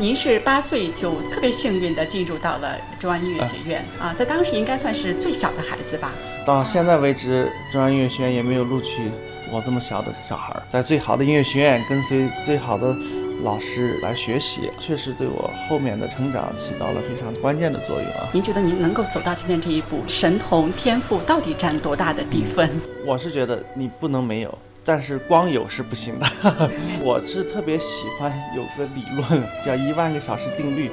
您是八岁就特别幸运的进入到了中央音乐学院啊，在当时应该算是最小的孩子吧？到现在为止，中央音乐学院也没有录取我这么小的小孩儿。在最好的音乐学院，跟随最好的老师来学习，确实对我后面的成长起到了非常关键的作用啊。您觉得您能够走到今天这一步，神童天赋到底占多大的比分？我是觉得你不能没有。但是光有是不行的，我是特别喜欢有个理论叫一万个小时定律，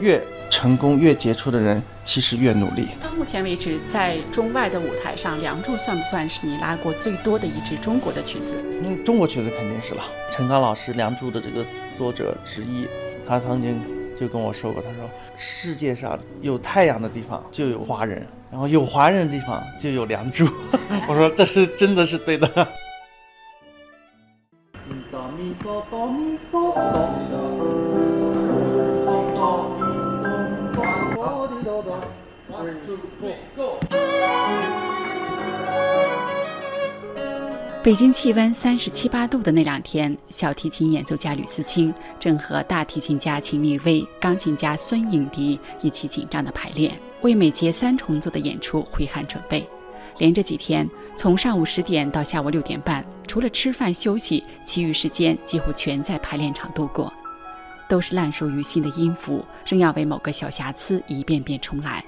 越成功越杰出的人其实越努力。到目前为止，在中外的舞台上，《梁祝》算不算是你拉过最多的一支中国的曲子？嗯，中国曲子肯定是了。陈刚老师《梁祝》的这个作者之一，他曾经就跟我说过，他说世界上有太阳的地方就有华人，然后有华人的地方就有梁祝。我说这是真的是对的。北京气温三十七八度的那两天，小提琴演奏家吕思清正和大提琴家秦立威、钢琴家孙颖迪一起紧张的排练，为每节三重奏的演出挥汗准备。连着几天，从上午十点到下午六点半，除了吃饭休息，其余时间几乎全在排练场度过。都是烂熟于心的音符，仍要为某个小瑕疵一遍遍重来。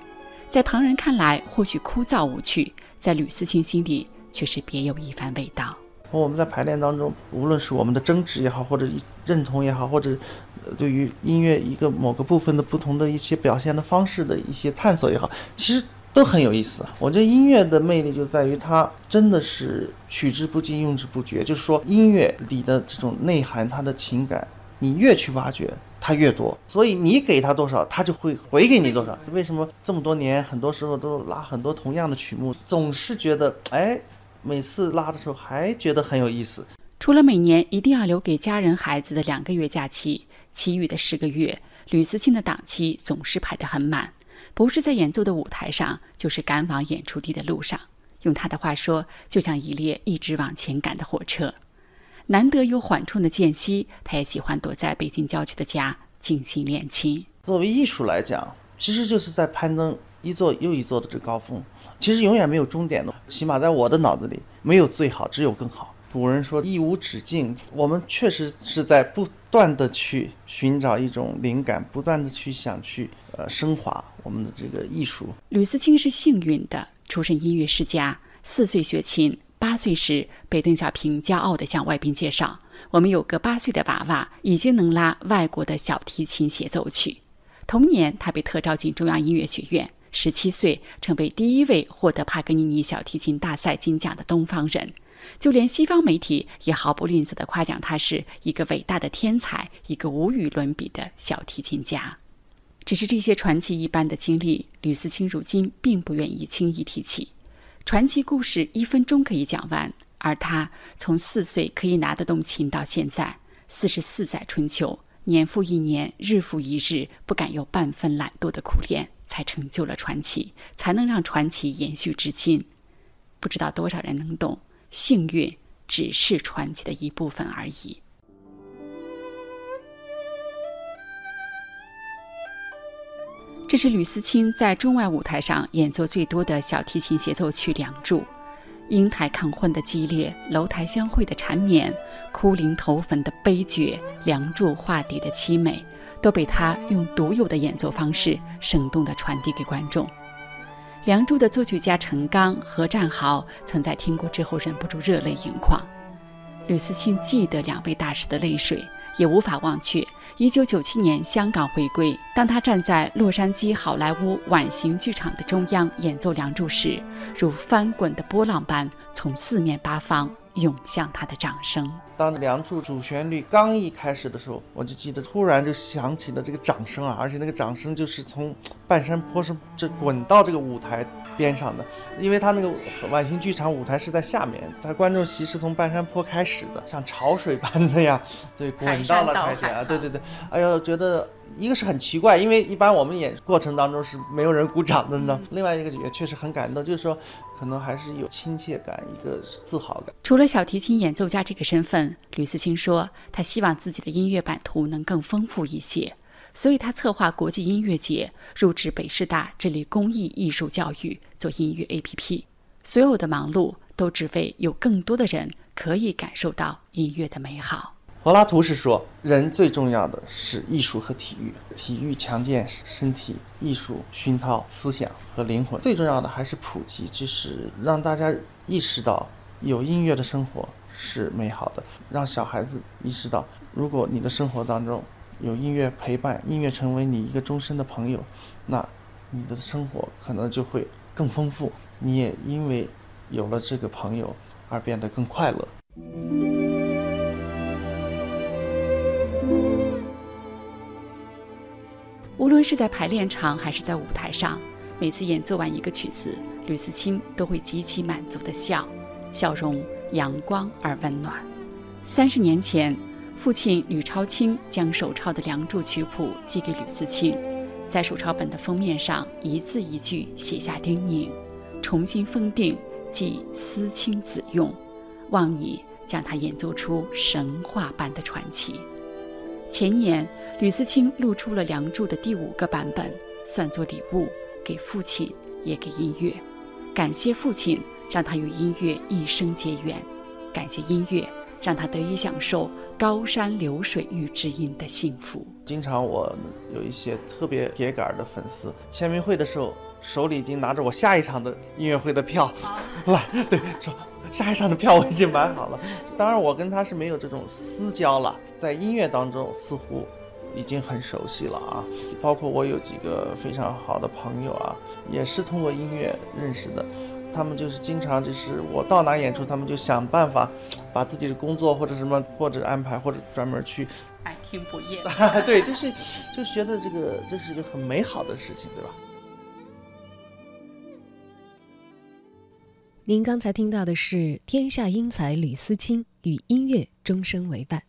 在旁人看来或许枯燥无趣，在吕思清心里却是别有一番味道。我们在排练当中，无论是我们的争执也好，或者认同也好，或者对于音乐一个某个部分的不同的一些表现的方式的一些探索也好，其实。都很有意思。我觉得音乐的魅力就在于它真的是取之不尽、用之不绝。就是说，音乐里的这种内涵，它的情感，你越去挖掘，它越多。所以你给他多少，他就会回给你多少。为什么这么多年，很多时候都拉很多同样的曲目，总是觉得，哎，每次拉的时候还觉得很有意思。除了每年一定要留给家人孩子的两个月假期，其余的十个月，吕思清的档期总是排得很满。不是在演奏的舞台上，就是赶往演出地的路上。用他的话说，就像一列一直往前赶的火车。难得有缓冲的间隙，他也喜欢躲在北京郊区的家静心练琴。作为艺术来讲，其实就是在攀登一座又一座的这高峰，其实永远没有终点的。起码在我的脑子里，没有最好，只有更好。古人说“艺无止境”，我们确实是在不断的去寻找一种灵感，不断的去想去呃升华我们的这个艺术。吕思清是幸运的，出身音乐世家，四岁学琴，八岁时被邓小平骄傲地向外宾介绍：“我们有个八岁的娃娃，已经能拉外国的小提琴协奏曲。”同年，他被特招进中央音乐学院，十七岁成为第一位获得帕格尼尼小提琴大赛金奖的东方人。就连西方媒体也毫不吝啬地夸奖他是一个伟大的天才，一个无与伦比的小提琴家。只是这些传奇一般的经历，吕思清如今并不愿意轻易提起。传奇故事一分钟可以讲完，而他从四岁可以拿得动琴到现在四十四载春秋，年复一年，日复一日，不敢有半分懒惰的苦练，才成就了传奇，才能让传奇延续至今。不知道多少人能懂。幸运只是传奇的一部分而已。这是吕思清在中外舞台上演奏最多的小提琴协奏曲《梁祝》，英台抗婚的激烈，楼台相会的缠绵，哭灵投坟的悲绝，梁祝画底的凄美，都被他用独有的演奏方式生动地传递给观众。《梁祝》的作曲家陈刚、何占豪曾在听过之后忍不住热泪盈眶。吕思清记得两位大师的泪水，也无法忘却。一九九七年香港回归，当他站在洛杉矶好莱坞晚型剧场的中央演奏《梁祝》时，如翻滚的波浪般从四面八方涌向他的掌声。当《梁祝》主旋律刚一开始的时候，我就记得突然就响起了这个掌声啊，而且那个掌声就是从半山坡上这滚到这个舞台边上的，因为他那个晚星剧场舞台是在下面，他观众席是从半山坡开始的，像潮水般的呀，对，滚到了台前啊，对对对，哎呦，觉得。一个是很奇怪，因为一般我们演过程当中是没有人鼓掌的呢。另外一个也确实很感动，就是说可能还是有亲切感，一个自豪感。除了小提琴演奏家这个身份，吕思清说他希望自己的音乐版图能更丰富一些。所以他策划国际音乐节，入职北师大致力公益艺术教育，做音乐 APP。所有的忙碌都只为有更多的人可以感受到音乐的美好。柏拉图是说，人最重要的是艺术和体育，体育强健身体，艺术熏陶思想和灵魂。最重要的还是普及知识，让大家意识到有音乐的生活是美好的，让小孩子意识到，如果你的生活当中有音乐陪伴，音乐成为你一个终身的朋友，那你的生活可能就会更丰富。你也因为有了这个朋友而变得更快乐。无论是在排练场还是在舞台上，每次演奏完一个曲子，吕思清都会极其满足的笑，笑容阳光而温暖。三十年前，父亲吕超清将手抄的《梁祝》曲谱寄给吕思清，在手抄本的封面上一字一句写下叮咛：“重新封定，即思清子用，望你将它演奏出神话般的传奇。”前年，吕思清录出了《梁祝》的第五个版本，算作礼物给父亲，也给音乐。感谢父亲，让他与音乐一生结缘；感谢音乐，让他得以享受高山流水遇知音的幸福。经常我有一些特别铁杆的粉丝，签名会的时候手里已经拿着我下一场的音乐会的票 来，对，说。下一场的票我已经买好了，当然我跟他是没有这种私交了，在音乐当中似乎已经很熟悉了啊。包括我有几个非常好的朋友啊，也是通过音乐认识的，他们就是经常就是我到哪演出，他们就想办法把自己的工作或者什么或者安排或者专门去 百听不厌。对，就是就觉得这个这是一个很美好的事情，对吧？您刚才听到的是天下英才吕思清与音乐终生为伴。